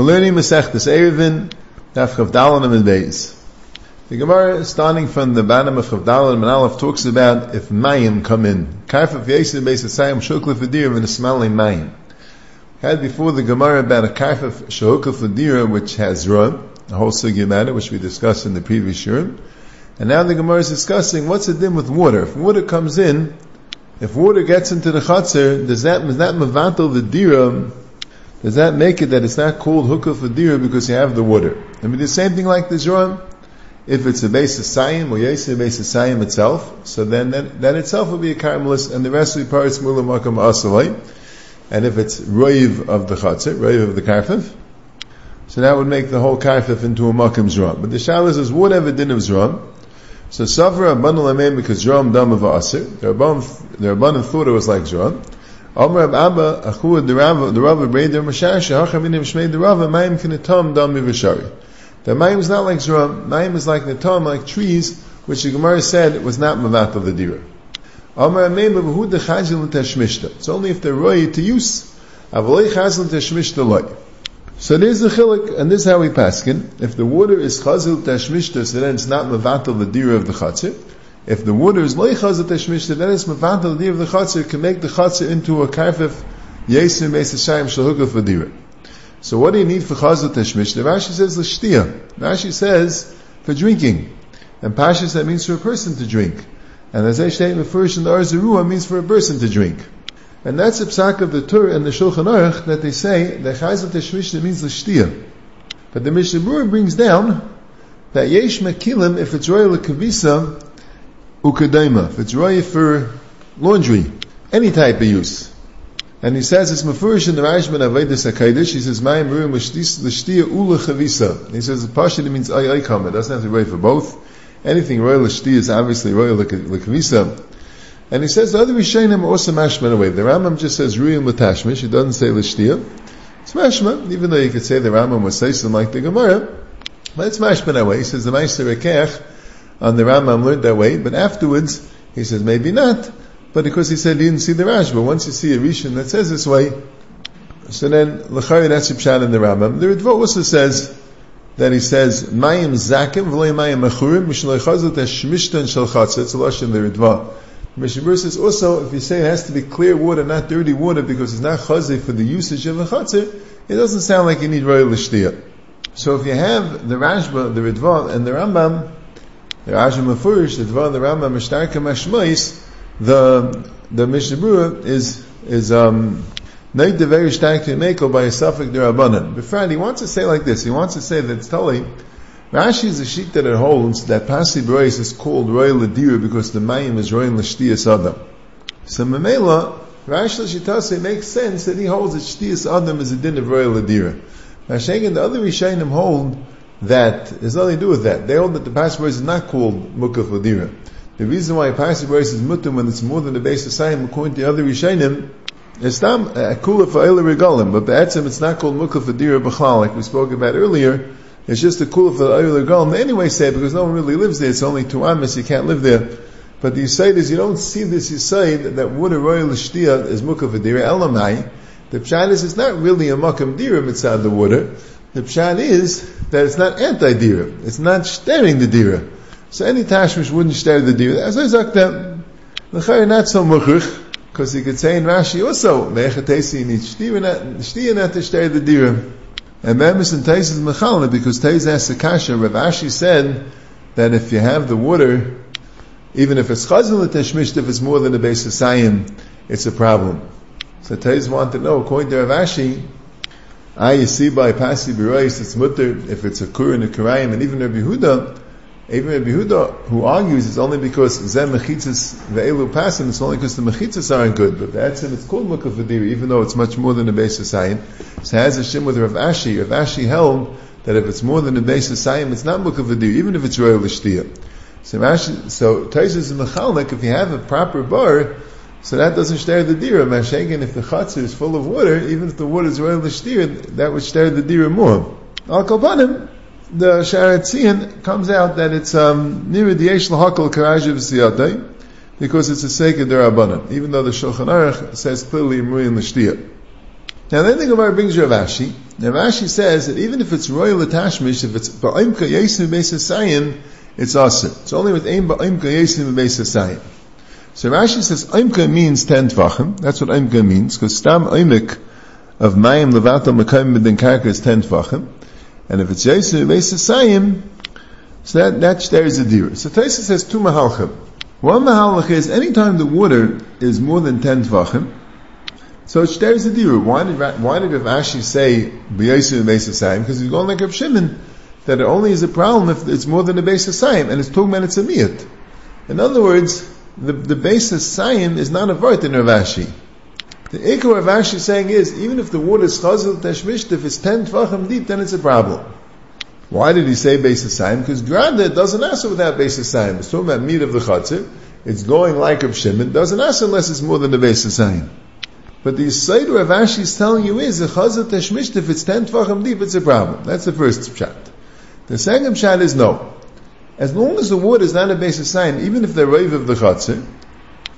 We're learning Masechtas Erevin, Daf Chavdalan and Beis. The Gemara, starting from the bottom of Chavdalan and Aleph, talks about if Mayim come in. Karf of Beis Asayim Shukla Fadira and smelling Mayim. Had before the Gemara about a Karf of Fadira which has Ra, a whole sugya matter which we discussed in the previous year. And now the Gemara is discussing what's the din with water. If water comes in, if water gets into the chatzir, does that, does that mevatel the dira does that make it that it's not called hukah for deer because you have the water? I mean, the same thing like the Zohar. If it's a base of sayim or yesi a base of sayim itself, so then that, that itself will be a caramelist, and the rest of the parts mula makam asalai. And if it's roiv of the chatzit, roiv of the karfif, so that would make the whole karfif into a makam zram. But the shalas is whatever din of zram. So suffer a bundle of because zram dam of asir. The Rabbanim thought it was like zram. Omer Abba, Achu, the Rav, the Rav of Breder Mashar, Shehachaminim Shmei, the Rav, Mayim Kinatom Dam Mivashari. The Mayim is not like Zram, Mayim is like Natom, like trees, which the Gemara said was not Mavat of the Dira. Omer Ameim the Chazil Teshmishta. It's only if they're roy to use, Avalei Chazil Teshmishta loy. So there's the chilik, and this is how we paskin. If the water is chazil tashmishta, so then it's not mevatel the dira of the chatzir. If the water is loichaz at Teshmishta, then it's mavanta the of the chatzir can make the chatzir into a karfif yesim esashayim shalhukah for dira. So what do you need for chazal teshmishta? Rashi says l'shtia. Rashi says for drinking. And pashas that means for a person to drink. And as I the first in the Arzarua means for a person to drink. And that's the psak of the Torah and the Shulchan Aruch that they say that chazal teshmishta means l'shtia. But the Mishnah brings down that yesh mekilim if it's royal kavisa ukadaima. If it's right for laundry, any type of use. And he says it's mafurish in the Rashman Avedis HaKadosh. He says Mayim Ruim L'shtia Ula Chavisa. He says Pasha means ay ay kam. It doesn't have to be right for both. Anything royal L'shtia is obviously royal L'chavisa. And he says the other Rishonim also mashman away. The Rambam just says Ruim L'tashmish. He doesn't say L'shtia. It's mashman, even though you could say the Rambam was say something like the Gemara. But it's mashman away. He says the Meister Rekech on the Rambam learned that way, but afterwards he says maybe not, but because he said he didn't see the Rash, but once you see a Rishon that says this way, so then L'chari that's in the Rambam. The Ritva also says that he says Mayim Zakim v'loy Mayim Mechurim Mishnoi Chazot Shmishtan Shel Chatzah. It's a lush in the Ritva. Mishnah says also if you say it has to be clear water, not dirty water, because it's not chazeh for the usage of a chatzah, it doesn't sound like you need royal lishtiyah. So if you have the Rashba, the Ritva, and the Rambam, the Rashi Mefurish, the Dvar, the Rambam, Mishtarka Mashmois, the, the Mishnah is, is, um, Neid the very stark to make by a suffix derabanan. But Fred, he wants to say like this. He wants to say that totally. Rashi is a sheet that it holds that Pasi Brois is called Royal Ladira because the Mayim is Royal Lashtiyas Adam. So Mamela, Rashi Shitase makes sense that he holds that Shtiyas Adam is a din of Royal Ladira. Rashengan, the other Rishayim hold that there's nothing to do with that. They hold that the passive voice is not called mukaf ladira. The reason why a passive voice is mutam when it's more than the base of sayim, according to the other Rishonim, is tam akula for regalim, but be'etzim it's not called mukaf ladira b'chlal, like we spoke about earlier. It's just a kula for regalim. Anyway say because no one really lives there. It's only two amis. You can't live there. But the Yisayid is you don't see this Yisayid that water royal shtia is mukaf ladira elamai. The pshat is it's not really a makam dira mitzad the water. The pshat is that it's not anti-dira. It's not staring the dira. So any tashmish wouldn't stare the dira. As I the chayr not so muchuch, because he could say in Rashi also, me'echatesi needs shtiya not to stare the dira. And Memis and Tais is mechalna, because Tais asked the kasha, Rav Ashi said that if you have the water, even if it's chazal tashmish, if it's more than a base of sayim, it's a problem. So Tais want to know, according to Rav Ashi, I you see by Pasi Birois, it's mutter if it's a Kur and a Kurayim, and even Rabbi Huda, even Rabbi Huda, who argues it's only because Zem Mechitzas Ve'elu Pasim, it's only because the Mechitzas aren't good, but that's it, it's called Mukhafadiri, even though it's much more than a base of Sayin. So has a Shim with Rav Ashi, Rav Ashi held that if it's more than a base of Sayin, it's not Mukhafadiri, even if it's Royal Lishtiyah. So Rashi, so Taisus is Mechalnik, if you have a proper bar, so that doesn't stare the dira. Mashagan, if the chatzir is full of water, even if the water is royal steer, that would stare the dira more. Al Kalbanim, the Sharatzian comes out that it's um, near the Yesh Lahakal Karajiv Siyatay, because it's a sake of Darabanan, even though the Shulchan Aruch says clearly Muriyan L'Shtiyah. Now then the Gemara brings Rav Ashi. Now Rashi says that even if it's royal attachmish, if it's ba'imka yesim beis it's awesome. It's only with aim ba'imka yesim beis So Rashi says imka means ten tvachim. That's what imka means, because stam imik of mayim levata makayim b'din karka is ten tvachim. And if it's yesim beis so that, that there is a dira. So Taisa says two mahalchim. One mahalach is anytime the water is more than ten tvachim, so there's a dira. Why did why did Rav Ashi say b'yasu b'eis Because he's going like Rav Shimon that it only is a problem if it's more than a base of and it's talking about it's a miyat. In other words, the, the base of is not a vart in Rav Ashi. The Ikar Rav Ashi is saying is, even if the water is chazal teshmisht, if it's 10 tvachim deep, then it's a problem. Why did he say base of Because Granda doesn't answer without base of It's talking about meat of the chatzir. It's going like Rav Shimon. Doesn't answer unless it's more than the base of but the Yisaidu of Ashi is telling you is, a chazal teshmisht, if it's 10 tvachim deep, it's a problem. That's the first pshat. The second pshat is no. As long as the wood is not a base of sign, even if they're rave of the chatzir,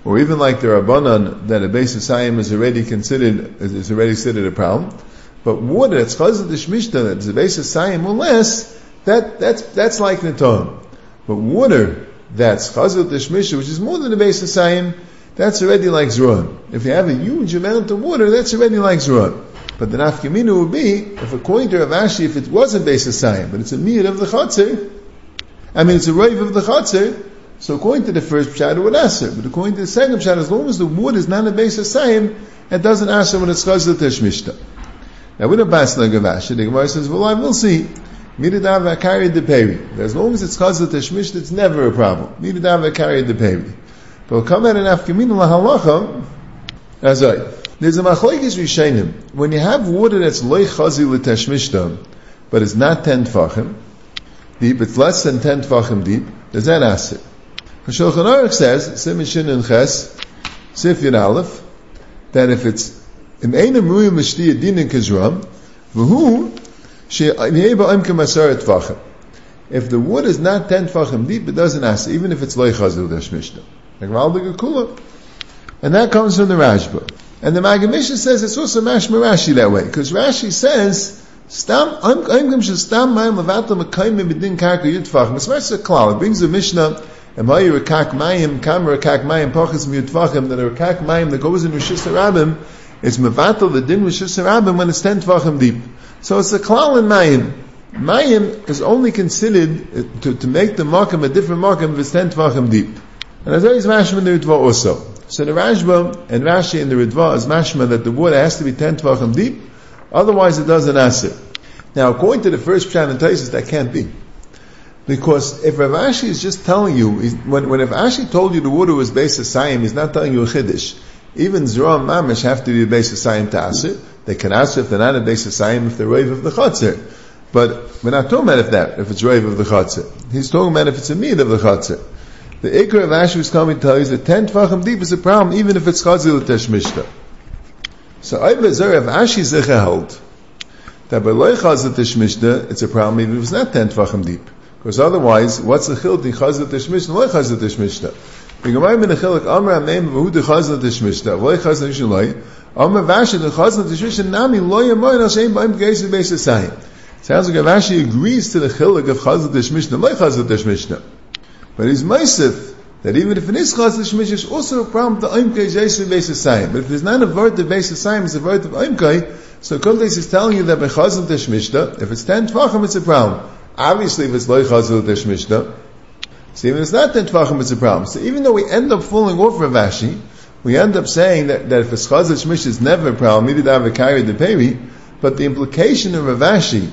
or even like the Rabbanan, that a base of sign is already considered, is already considered a problem, but water that's chazat teshmishta, that's a base of sign, or less, that, that's, that's like Natom. But water that's chazat teshmishta, which is more than a base of sign, that's already like Zruan. If you have a huge amount of water, that's already like Zruan. But the nafkamina would be, if according to Rav Ashi, if it was a base of Sayim, but it's a mir of the Chatzir, I mean it's a rave of the Chatzir, so according to the first pshat, it would answer. But according to the second pshat, as long as the wood is not a base of Sayim, it doesn't answer when it's Chazal Teshmishta. Now pass like Rav Ashi. The Gemara says, well, I will see. Midav carried the peri. As long as it's Chazal Teshmishta, it's never a problem. Midav carried the peri. But come out in Afkamin lahalacha as I. There's a machlekes rishenim. When you have water that's loy chazi l'teshmishtam, but it's not ten tfachim deep, it's less than ten tfachim deep, there's ask it? Shulchan Aruch says, Simishin and Ches, Sif Yud Aleph, that if it's in einem ruyim l'shti yedinin kizram, v'hu, she'ayeba im kemasaret tvachim. If the wood is not ten tvachim deep, it doesn't ask, even if it's loy chazi l'teshmishtam. And that comes from the Rashba. And the Magamisha says it's also Mashma Rashi that way, because Rashi says, Stam, I'm going to stam mayim levatam akayim b'din karka yutfachim. It's a klal. It brings the Mishnah, and my rekak mayim, kam rekak mayim, pachas miyutfachim, that a rekak mayim that goes in Rishis Harabim, it's mevatel the din Rishis Harabim when it's ten tvachim deep. So it's a klal in mayim. Mayim is only considered uh, to, to make the markham a different markham if it's ten tvachim deep. And as always mashma in the Ritva also. So the Rashba and Rashi in the Ritva is mashma that the water has to be 10 tvachim deep, otherwise it doesn't answer. Now according to the first Pshat and Taisus, that can't be. Because if Rav Ashi is just telling you, when, when Rav Ashi told you the water was based on Sayim, he's not telling you a Chiddush. Even Zerah Mamish have to be based on Sayim to answer. They can answer if they're not a base of Sayim, if they're Rave of the Chatzir. But we're not talking about if that, if it's Rave of the Chatzir. He's talking about if it's a Mead of the Chatzir. The Iker of Ashi was coming to tell you that 10 Tvachim deep is a problem, even if it's Chazil Teshmishta. So I Bezer of Ashi Zecha held that by Loi Chazil Teshmishta, it's a problem even if it's not 10 Tvachim deep. Because otherwise, what's the chil in Chazil Teshmishta and Loi Chazil Teshmishta? The Gemara in the Chilik Amr Ameim V'hu de Chazil Teshmishta, Loi Chazil Teshmishta Loi, Amr Vashi de Chazil Teshmishta Nami Loi Amoy Nashem Baim Geis Beis Asayim. Sounds like Rashi agrees to the chilik of Chazil Teshmishta, Loi Chazil Teshmishta. But he's Meisif, that even if it is Chaz Shmish, it's also a problem the Oimkai Jeshu Beis But if there's not a word of Beis Asayim, it's a word of Oimkai, so Kundes is telling you that by Chazal Teshmishta, if it's 10 Tvachim, it's a problem. Obviously, if it's Loi Chazal Teshmishta, so even if it's not 10 Tvachim, it's a problem. So even though we end up falling off Ravashi, we end up saying that, that if it's Chazal Shmish, it's never a problem, but the implication of Ravashi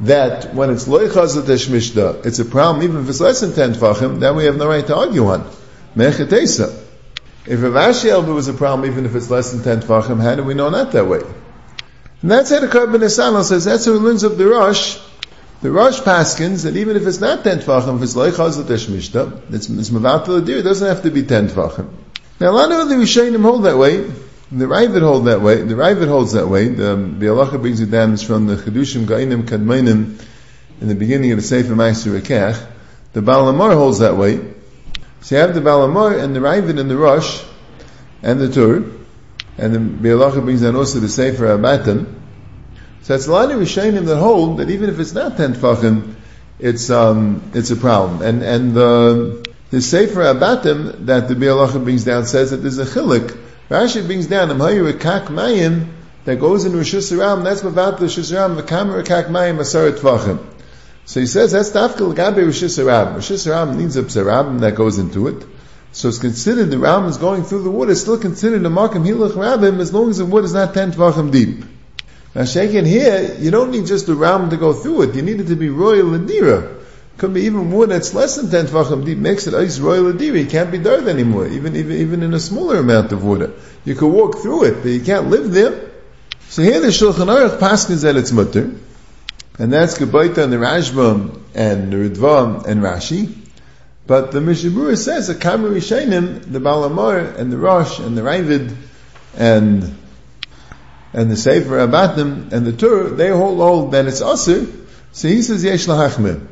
that when it's loy chazat mishda, it's a problem even if it's less than 10 tfachim, then we have no right to argue on. Mechetesa. If Rav Elba was a problem even if it's less than 10 tfachim, how do we know not that way? And that's how the Karban Esana says, that's how he learns of the Rosh, the Rosh Paskins, that even if it's not 10 tfachim, if it's loy chazat mishda, it's, it's mavatal it doesn't have to be 10 tfachim. Now a lot of the Rishonim hold that way, the Ravid hold that way. The Ravid holds that way. The Bialacha brings it down it's from the Chedushim Ga'inim Kadmainim in the beginning of the Sefer Ma'aser Rekech. The Balamar holds that way. So you have the Balamar and the Ravid and the Rosh and the Tur, and the Bialacha brings down also the Sefer HaBatim. So it's a lot of Rishonim that hold that even if it's not ten tefachim, it's um, it's a problem. And and the the Sefer HaBatim that the Bialacha brings down says that there's a chilik. Rashi brings down a kak mayim that goes in Rishus Ram. That's about the Rishus Ram. V'kamer kak mayim asar tvachim. So he says that's Rishus Ram. Rishus Ram needs a psarabim that goes into it. So it's considered the ram is going through the wood. It's still considered a makam hilach rabim as long as the wood is not ten tvachim deep. Now, shaking here, you don't need just the ram to go through it. You need it to be royal ladira. Could be even wood that's less than ten tvachim deep makes it ice royal ladira. You can't be dirt anymore, even, even even in a smaller amount of water. You could walk through it, but you can't live there. So here the Shulchan Aruch paskins that it's mutter, and that's Gebaita and the Rashbam and the Ridva and Rashi. But the Mishnah Berurah says that Kamar Rishainim, the Balamar and the Rosh and the Ravid and and the Sefer HaBatim and the Tur, they hold all that it's Asr, so he says Yesh Lahachmir.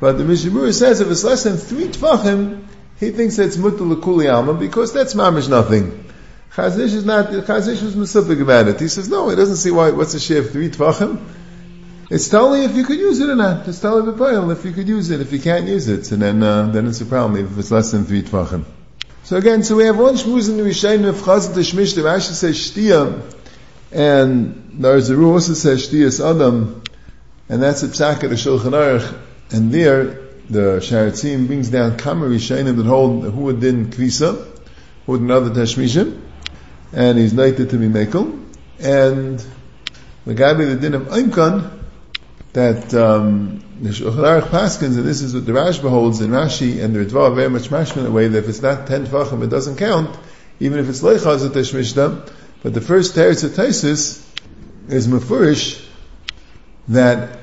But the Mishnah Berurah says if it's less than three Tvachim, he thinks that's Kuli Alma because that's mamish nothing. Chazish is not, Chazish was specific about it. He says, no, he doesn't see why, what's the share of three Tvachim? It's telling if you could use it or not. It's the pile if you could use it, if you can't use it. And then, uh, then it's a problem if it's less than three Tvachim. So again, so we have one shmuz in the Rishayim of Chazat Shmish, the Rashi says Shtia, and there's a rule also says Shtias Adam, and that's a psak of the Shulchan Aruch, and there, the Sharatzim brings down Kama Rishayim that hold who would din Kvisa, who would another Tashmishim, and he's knighted to be Mekel, and the guy by the din of Imkan, that um, the Shulchan Aruch Paskins, and this is what the Rashba holds in Rashi and the Ritva very much mashman way that if it's not ten tvachim, it doesn't count, even if it's leichaz teshmishta. But the first teretz of Taisis is mafurish that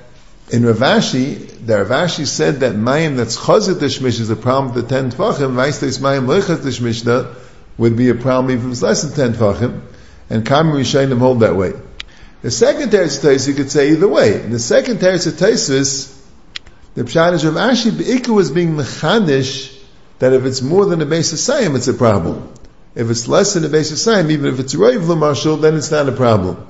in Ravashi, the Ravashi said that mayim that's chazit teshmish is a problem with the ten tvachim. Vaistais mayim leichaz teshmishta would be a problem even if it's less than ten tvachim, and Kamar Rishayim hold that way. The second Teretz Taisus, you could say either way. In the second Teretz Taisus, the Pshanish of Ashi Be'ikah was being mechanish that if it's more than a base of Sayim, it's a problem. If it's less than a base of Sayim, even if it's Roiv Marshal, then it's not a problem.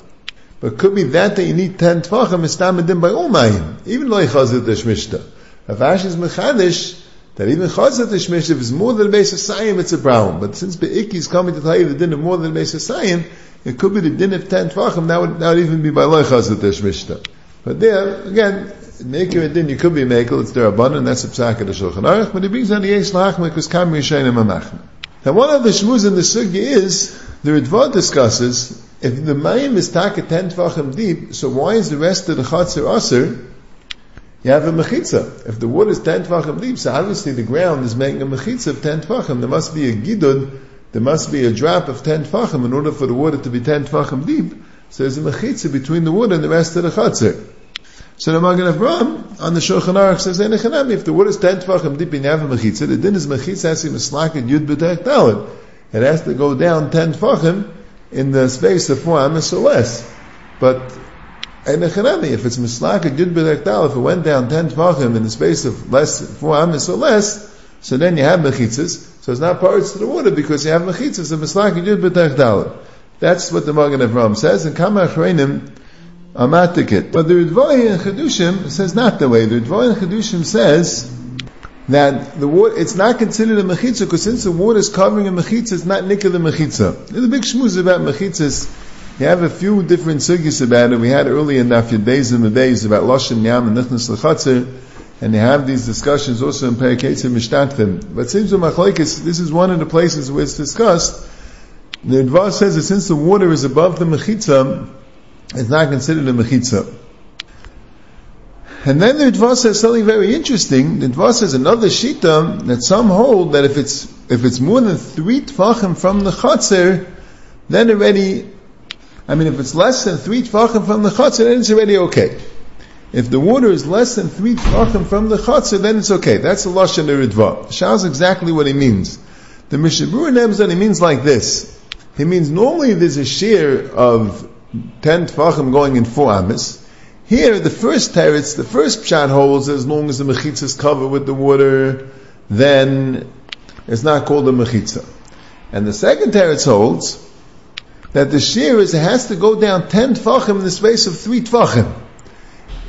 But it could be that that you need 10 Tvachim is Tamadim by Umayim, even Loi Chazit Shmishta. If Ashi is mechanish, that even Chazat Shmishta, if it's more than a base of Sayim, it's a problem. But since Be'ikah is coming to tell you the din of more than a base of Sayim, it could be the din of ten tvachim. That would, that would even be by loichas at this mishnah. But there, again, making a din, you could be makel. It's there abundant. That's a psak of the shulchan aruch. But he brings on the yesh because kam yishayim amachna. Now, one of the shmuz in the sugi is the Ritva discusses if the mayim is taka ten tvachim deep, so why is the rest of the chatzir aser? You have a mechitza. If the wood is ten tvachim deep, so obviously the ground is making a mechitza of ten tvachim. There must be a gidud there must be a drop of ten tfachim in order for the water to be ten tfachim deep. So there's a mechitza between the wood and the rest of the chatzir. So the Magen Avraham on the Shulchan Aruch says, if the wood is ten tfachim deep and you have a mechitza, the din is mechitza be mislaket yud b'tek dalid. It has to go down ten tfachim in the space of four amis or less. But Enechanami, if it's mislaket yud b'tek dalid, if it went down ten tfachim in the space of less four amis or less, so then you have mechitzas, so it's not parts to the water because you have mechitzas of mislak yud b'tech That's what the Magen Avram says, and kama achreinim amatikit. But the Ridvoi in Chedushim says not the way. The Ridvoi in Chedushim says that the water, it's not considered a mechitza because since the water is covering a mechitza, it's not nikah the mechitza. There's a big shmuz about mechitzas. You have a few different sugis about it. We had earlier in Days and the days about Lashon Yam and Nichnas Lechatzir and they have these discussions also in Periketz and Mishtatvim. But seems to Machlaikis, this is one of the places where it's discussed. The Advar says that since the water is above the Mechitza, it's not considered a Mechitza. And then the Advar says something very interesting. The Advar says another Shita that some hold that if it's, if it's more than three Tvachim from the Chatzir, then already, I mean if it's less than three Tvachim from the Chatzir, then it's already okay. If the water is less than three tefachim from the chatzir, then it's okay. That's the lashon eridva. Shows exactly what he means. The Mishabur that he means like this. He means normally there's a share of ten tefachim going in four amis. Here, the first teretz, the first pshat holds as long as the mechitza is covered with the water, then it's not called a mechitza. And the second teretz holds that the shear is it has to go down 10 tfachim in the space of 3 tfachim.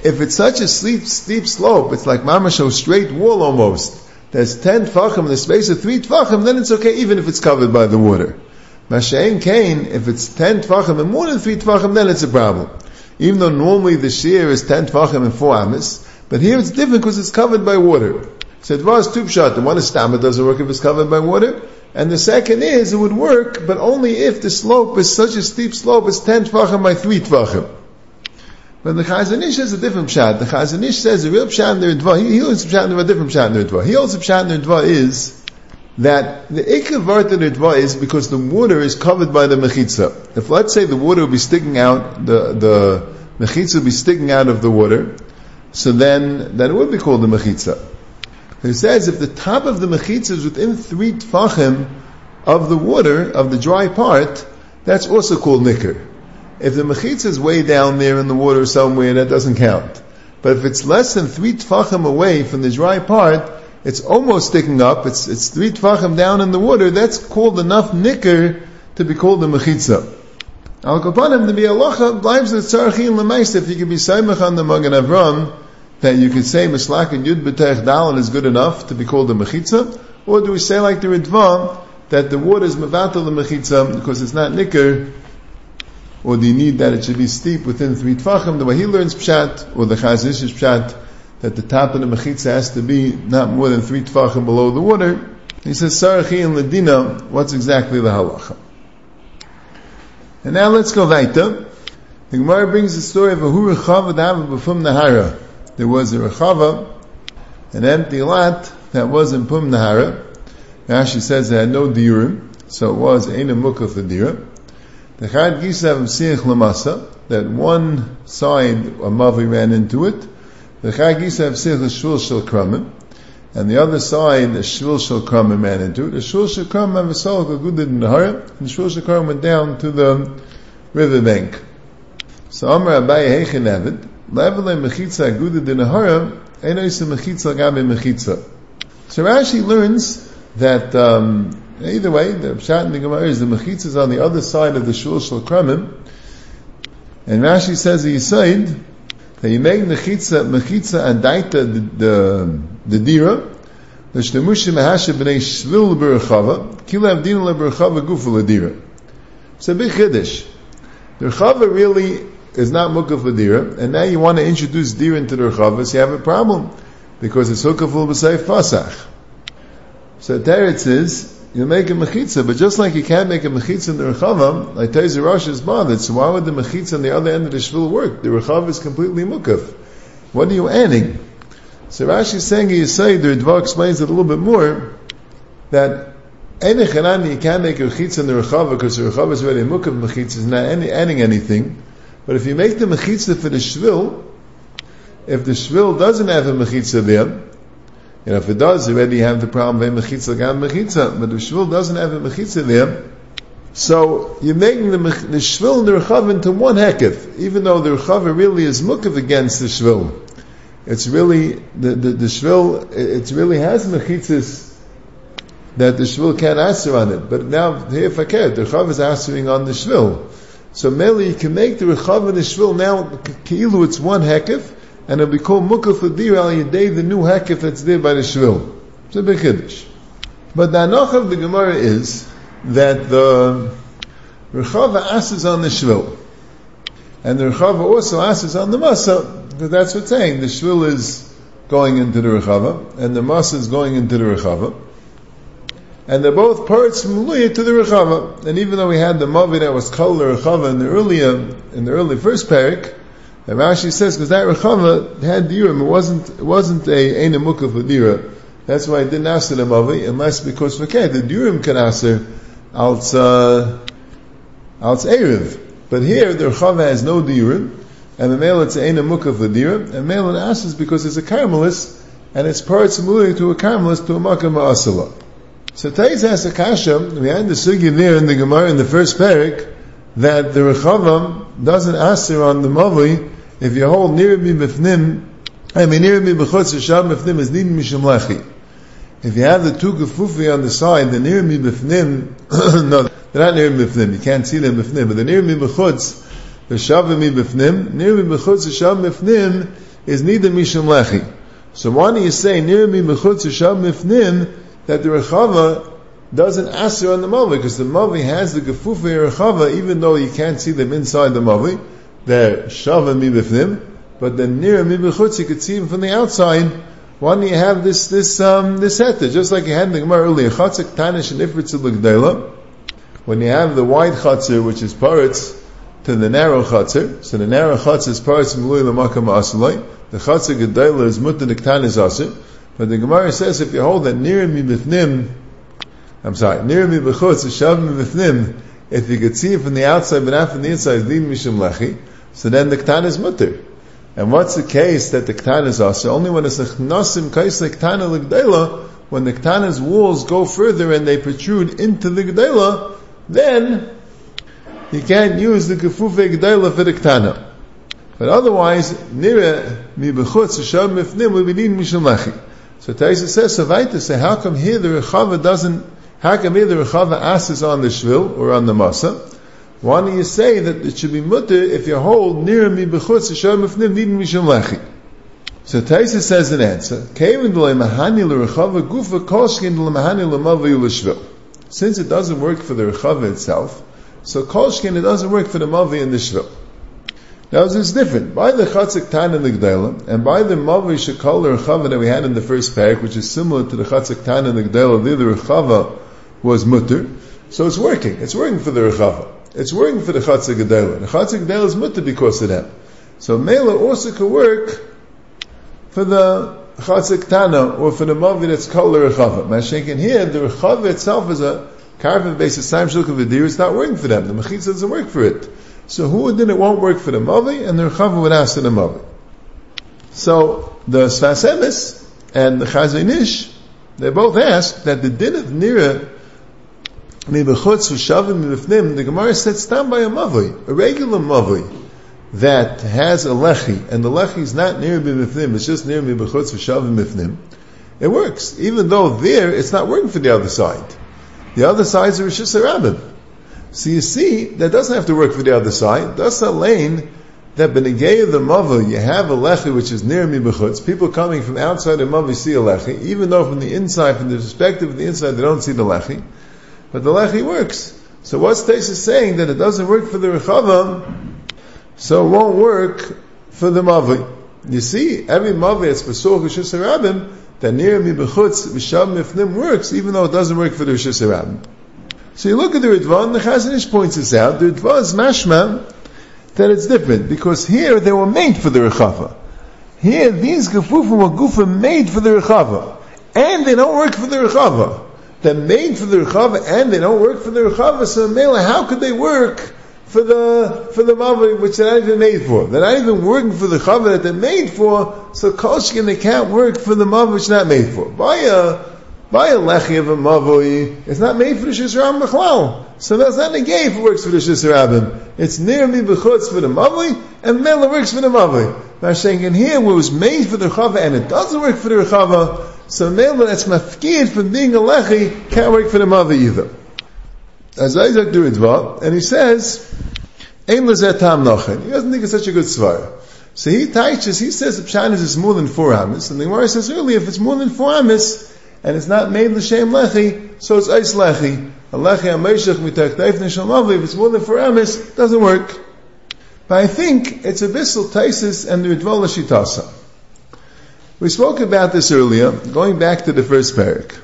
If it's such a steep, steep slope, it's like mamasho straight wall almost, there's 10 tfachim in the space of 3 tfachim, then it's okay even if it's covered by the water. Mashain Kain, if it's 10 tfachim and more than 3 tfachim, then it's a problem. Even though normally the shear is 10 tfachim and 4 amis, but here it's different because it's covered by water. So it was two pshat. The one is stam, doesn't work if it's covered by water. And the second is, it would work, but only if the slope is such a steep slope, it's 10 tvachim by 3 tvachim. But the Chazon Ish has a different pshat. The Chazanish says the real pshat in the Ritva, he, he holds pshat in a different pshat in the Ritva. He holds pshat in the Ritva is that the Ikkav Vart in the Ritva is because the water is covered by the Mechitza. If let's say the water will be sticking out, the, the Mechitza will be sticking out of the water, so then, then it would be called the Mechitza. He says if the top of the mechitza is within three tfachim of the water, of the dry part, that's also called nicker. If the mechitza is way down there in the water somewhere, that doesn't count. But if it's less than three tfachim away from the dry part, it's almost sticking up, it's, it's three tfachim down in the water, that's called enough nicker to be called the mechitza. Al kapanim, the bi'alacha, lives the tzarachin lemaisa, if you can be saimach on the Magen Avram, that you could say Mislak and Yud B'Tech Dalin is good enough to be called a Mechitza? Or do we say like the Ritva, that the water is Mevatel the Mechitza because it's not Nicker, or do you need that it should be steep within three Tvachim, the way he learns Pshat, or the Chazish is Pshat, that the top of the Mechitza has to be not more than three Tvachim below the water? He says, Sarachi and Ladina, what's exactly the halacha? And now let's go weiter. The Gemara brings the story of a Hurachav Adava B'fum Nahara there was a Rechava, an empty lot that was in Pum Nahara. Rashi says it had no diurim, so it was Eina for dira. The Chad Gisav Siach Lamasa, that one side a Mavi ran into it. The Chad Gisav Siach Shul Shel Kramim, and the other side, the Shul Shel Kramim ran into it. The Shul Shel Kramim have a soul good in Nahara, and the Shul Shel Kramim went down to the river bank. So Amar Abaye Hechen Evid, Levele mechitza aguda dinahara, enoisa mechitza gabe mechitza. So Rashi learns that um, either way, the pshat in the Gemara is the mechitza is on the other side of the shul shel kramim, and Rashi says he said that you make mechitza mechitza and daita the the, the dira. The shtemushim mahashe b'nei shvil berachava, kilav din leberachava gufa ledira. It's a big chiddush. The rechava really is not mukaf for dira, and now you want to introduce dira into the rechavas, you have a problem because it's hukaful b'sayf fasach. So Teretz is you make a mechitza, but just like you can't make a mechitza in the rechava, like Tezer Rosh is bothered. So why would the mechitza on the other end of the shvil work? The rechava is completely mukaf. What are you adding? So Rashi is saying, you say, the Ridva explains it a little bit more, that any chanani, you can't make a mechitza in the rechava because the rechava is already mukaf mechitza, is not adding anything. But if you make the mechitza for the shvil, if the shvil doesn't have a mechitza there, and if it does, already have the problem of a mechitza gam mechitza. But the shvil doesn't have a mechitza there, so you're making the, the shvil and the rechav into one hekif, even though the rechav really is mukav against the shvil. It's really the the, the shvil. It really has mechitzas that the shvil can't answer on it. But now here fakir, the rechav is answering on the shvil. So Meli, you can make the Rechav and the Shvil now, Keilu, it's one Hekif, and it'll be called Mukaf Adir al Yadei, the new Hekif that's there by the Shvil. It's a big Kiddush. But the Anoch of the Gemara is that the Rechav asks on the Shvil. And the Rechav also asks on the Masa, because that's what's saying. The Shvil is going into the Rechava, and the Masa is going into the Rechava and they're both parts muluya to the rechava. And even though we had the mavi that was called the rechava in the earlier, in the early first parak, and Rashi says because that rechava had dirim, it wasn't it wasn't a ena mukaf dira. That's why it didn't ask the mavi, unless because okay, the dirim can answer als uh, erev. But here the rechava has no dirim, and the male it's a ena mukaf dira, and male it asks because it's a caramelist, and it's parts muluya to a caramelist to a makam asala. So Tais has a kasha, we had the sugi there in the Gemara in the first parak, that the Rechavam doesn't answer on the Mavli if you hold near me b'fnim, I mean near me b'chutz Shab b'fnim is nidin mishum lechi. if you have the two gefufi on the side, the near me b'fnim, no, they're not near mi b'fnim, you can't see them b'fnim, but the near me b'chutz, the shav mi b'fnim, near me b'chutz, the shav b'fnim, is neither mishum lechi. So why do you say near me b'chutz, the shav b'fnim, that the rechava doesn't answer on the mavi, because the mavi has the gefufi rechava, even though you can't see them inside the mavi, they're shav mi b'fnim, but then near mi b'chutz, you could see them from the outside, why don't you have this this um, this heter? Just like you had in the Gemara earlier, chatzak tanish and ifritz When you have the wide chatzir, which is paritz, to the narrow chatzir, so the narrow chatzir is paritz m'lui l'makam asalai. The chatzir gedayla is mutan is asir. But the Gemara says if you hold that near mi b'fnim, I'm sorry, near mi b'chutz, shav mi b'fnim, if you could see it from the outside but not from the inside, lead mishum lechi, so then the ktan is mutter. And what's the case that the Ketana is also? Only when it's a Kais the Ketana L'Gdela, when the Ketana's walls go further and they protrude into the Gdela, then you can't use the Kefufe Gdela for the Ketana. But otherwise, Nira mi bechutz sham mifnim mishum lechi. So Taisa says, so to say, how come here the Rechava doesn't, how come here the Rechava asks on the Shvil or on the Masa? Why do you say that it should be mutter if you hold near me b'chutz yishar mifnim nidin mishum lechi? So Taisa says an answer. Kevin mahani gufa kolshkin l'mahani l'mavi l'shvil. Since it doesn't work for the rechava itself, so kolshkin it doesn't work for the mavi and the shvil. Now it's different. By the chatzik tan and the gdela, and by the mavi shekal l'rechava that we had in the first parak, which is similar to the chatzik tan and the gdela, the rechava was mutter, so it's working. It's working for the rechava. It's working for the Chatzah Gedela. The Chatzah Gedela is mutter because of them. So Mela also could work for the Chatzah Tana or for the Mavi that's called the Rechava. Mashenkin here, the Rechava itself is a carbon basis time shulk of It's not working for them. The Mechitza doesn't work for it. So who then it won't work for the Mavi and the Rechava would ask for the Mavi. So the Sfas Emes and the Chazanish, they both ask that the din of Nira the Gemara said stand by a mavoi, a regular mavoi, that has a lechi, and the lechi is not near b'mifnim, it's just near b'chutz v'shavim mifnim. It works, even though there it's not working for the other side. The other side is a Rishis Rabbim. So you see, that doesn't have to work for the other side. That's a lane that benegay the mava, you have a lechi which is near me b'chutz. People coming from outside the mava see a lechi, even though from the inside, from the perspective of the inside, they don't see the lechi but the lechi works. So what's Taisa saying that it doesn't work for the rechava, so it won't work for the mavi. You see, every mavi that's besuch rishus harabim that near mi bechutz v'sham mifnim works, even though it doesn't work for the rishus harabim. So you look at the Ritva, and the Chazon Ish points this out. The Ritva is mashma that it's different because here they were made for the rechava. Here these gefufim were gufa made for the rechava, and they don't work for the rechava they're made for the Rechava and they don't work for the Rechava, so Mela, how could they work for the, for the Mavi, which they're not even made for? They're not even working for the Chava that they're made for, so Kolshkin, they can't work for the Mavi which not made for. By a, by a Lechi of a Mavoi, it's not made for the Shisram Bechlal. So that's not a negay if it works for the Shisrabim. It's near me b'chutz for the Mavoi, and Mela works for the Mavoi. Now saying in here, it was made for the Chava and it doesn't work for the Rechava, so Mela that's mafkid from being a lechi can't work for the mother either. As Isaac do Ritva, and he says, Ein tam nochen. He doesn't think it's such a good svar. So he teaches, he says the pshanis is more than four amis, and the Gemara says earlier, if it's more than four amis, and it's not made l'shem lechi, so it's ice lechi. Lechi ha-meishach mitak taif neshal if it's more than four amis, it doesn't work. But I think it's a bissel taisis and the Ritva l'shitasa. We spoke about this earlier, going back to the first parak.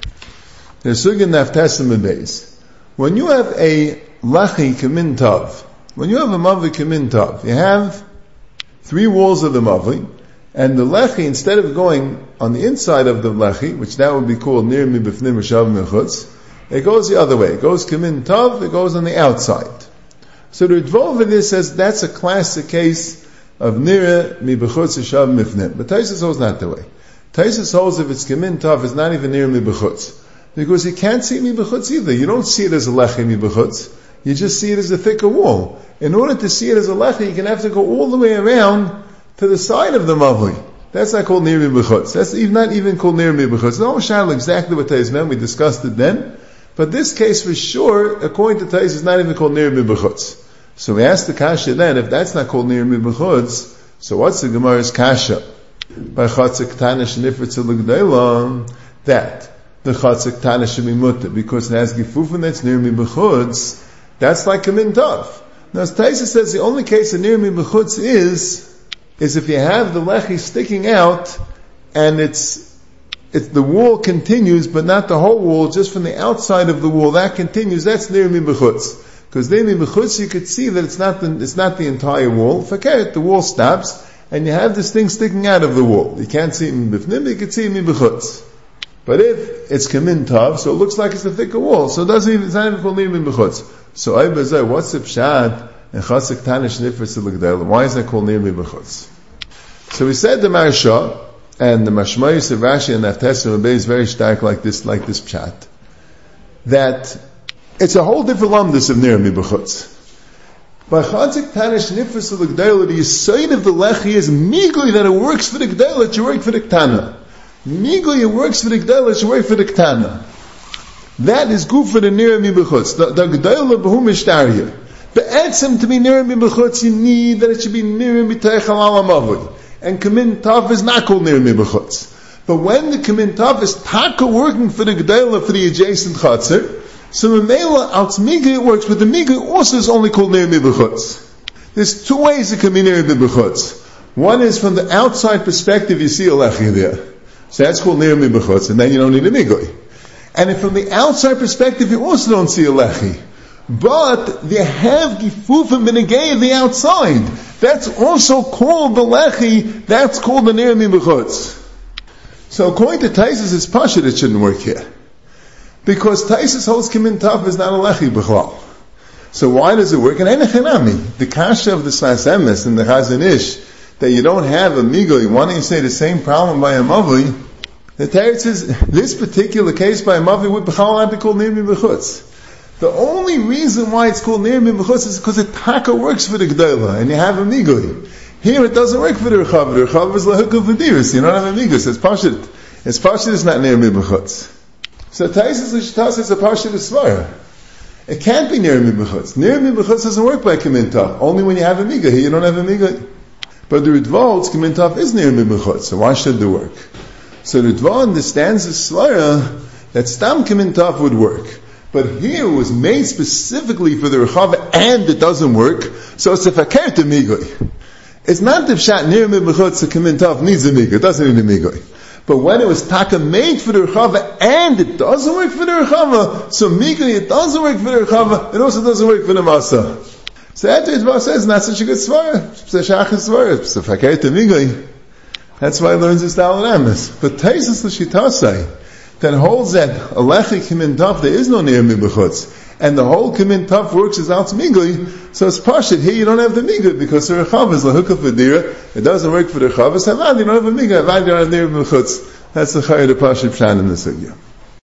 The Sugin Naftasim Beis. When you have a Lachi kamintav, when you have a Mavi kamintav, you have three walls of the Mavi, and the Lechi, instead of going on the inside of the Lechi, which now would be called Nir Mi Bifnim Rishav Mechutz, it goes the other way. It goes Kamin it goes on the outside. So the this says that's a classic case of nira mi b'chutz yishav mifnim. But Taisus holds not the way. Taisus holds if it's gemin tav, it's not even nira mi b'chutz. Because you can't see mi b'chutz either. You don't see it as a lechi mi b'chutz. You just see it as a thicker wall. In order to see it as a lechi, going to have to go all the way around to the side of the mavli. That's not called Nir B'chutz. That's even, not even called Nir B'chutz. It's almost exactly what Tais meant. We discussed it then. But this case for sure, according to Tais, is not even called Nir B'chutz. So we ask the Kasha then, if that's not called Nir B'chutz, so what's the Gemara's Kasha? By Chatzik Tanish Nifritz that the Chatzik Tanish should be mutter, because it has Gifufin that's Nir B'chutz, that's like a Mintov. Now, as Taisa says, the only case of Nir B'chutz is, is if you have the lechi sticking out, and it's it's the wall continues, but not the whole wall, just from the outside of the wall. That continues. That's near b'chutz. Because near b'chutz, you could see that it's not the, it's not the entire wall. It, the wall stops, and you have this thing sticking out of the wall. You can't see it in b'fnim, you can see it in b'chutz. But if it's kamin tav, so it looks like it's a thicker wall, so it doesn't even, it's not even called near b'chutz. So I what's the pshat? And chasik tanish nifris Why is that called near b'chutz? So we said the Maharsha, and the Mashmayis of Rashi and Naftesim is very stark like this, like this pshat, that it's a whole different lumdus of Nir Mibachutz. By Chanzik Tanish Nifris of the Gdela, the side of the Lechi is migli that it works for the Gdela, it work for the Ktana. Migli it works for the Gdela, it work for the Ktana. That is good for the Nir Mibachutz. The, the Gdela Bahu Mishtariyah. Be'etzim to be Nir Mibachutz, you need that it should be Nir Mitech Al Alamavui and Kamin Tav is not called near Mibachutz. But when the Kamin Tav is taka working for the Gedela for the adjacent Chatzir, so Mamela out Miga it works, but the Miga also is only called near Mibachutz. There's two ways to come in near Mibachutz. One is from the outside perspective, you see a Lechi there. So that's called near Mibachutz, and then you don't need a Migoi. And if from the outside perspective, you also don't see a Lechi. But they have Gifufim Benegay the outside. That's also called the lechi. That's called the nir mibachutz. So according to Taisus, it's pasha it shouldn't work here. Because Taisus holds kimin taf is not a lechi b'chlal. So why does it work? And enechanami, the kasha of the Sfas Emes and the Chazon Ish, that you don't have a don't you say the same problem by a mavi? The Teretz says, this particular case by a mavi would b'chal not be called nir mibachutz. The only reason why it's called Nir Mimchus is because the taka works for the Gdela, and you have a Migui. Here it doesn't work for the Rechav. The Rechav is Lahuk of Vadiris. You don't have a Migus. It's Pashit. It's Pashit it's not Nir Mimchus. So Taisis Lishtas is a Pashit Svara. It can't be near Mimchus. Near Mimchus doesn't work by Kamintaf. Only when you have a Miga. Here you don't have a Miga. But the Ritval's Kamintaf is near Mimchus. So why should it work? So the Ritval understands the Svara that Stam Kamintaf would work. But here it was made specifically for the Rechava and it doesn't work, so it's a fakir to. It's not the pshat near mibachot to come in needs a migoi, it doesn't need a migoi. But when it was taka made for the Rechava and it doesn't work for the Rechava, so migoi it doesn't work for the Rechava, it also doesn't work for the Masa. So after Yitzvah says, not such a good svara. It's a shach svara. It's a fakir to migoi. That's why he learns this Dal But Taisus L'Shitasai, that holds that alechi kimin taf there is no near mibachutz, and the whole kimin taf works is out. So it's pashit here you don't have the migli because the rechav is lahukah for It doesn't work for the rechav. It's havad you don't have a migli. Havad you don't have mibachutz. That's the the pashit pshan in the sugya.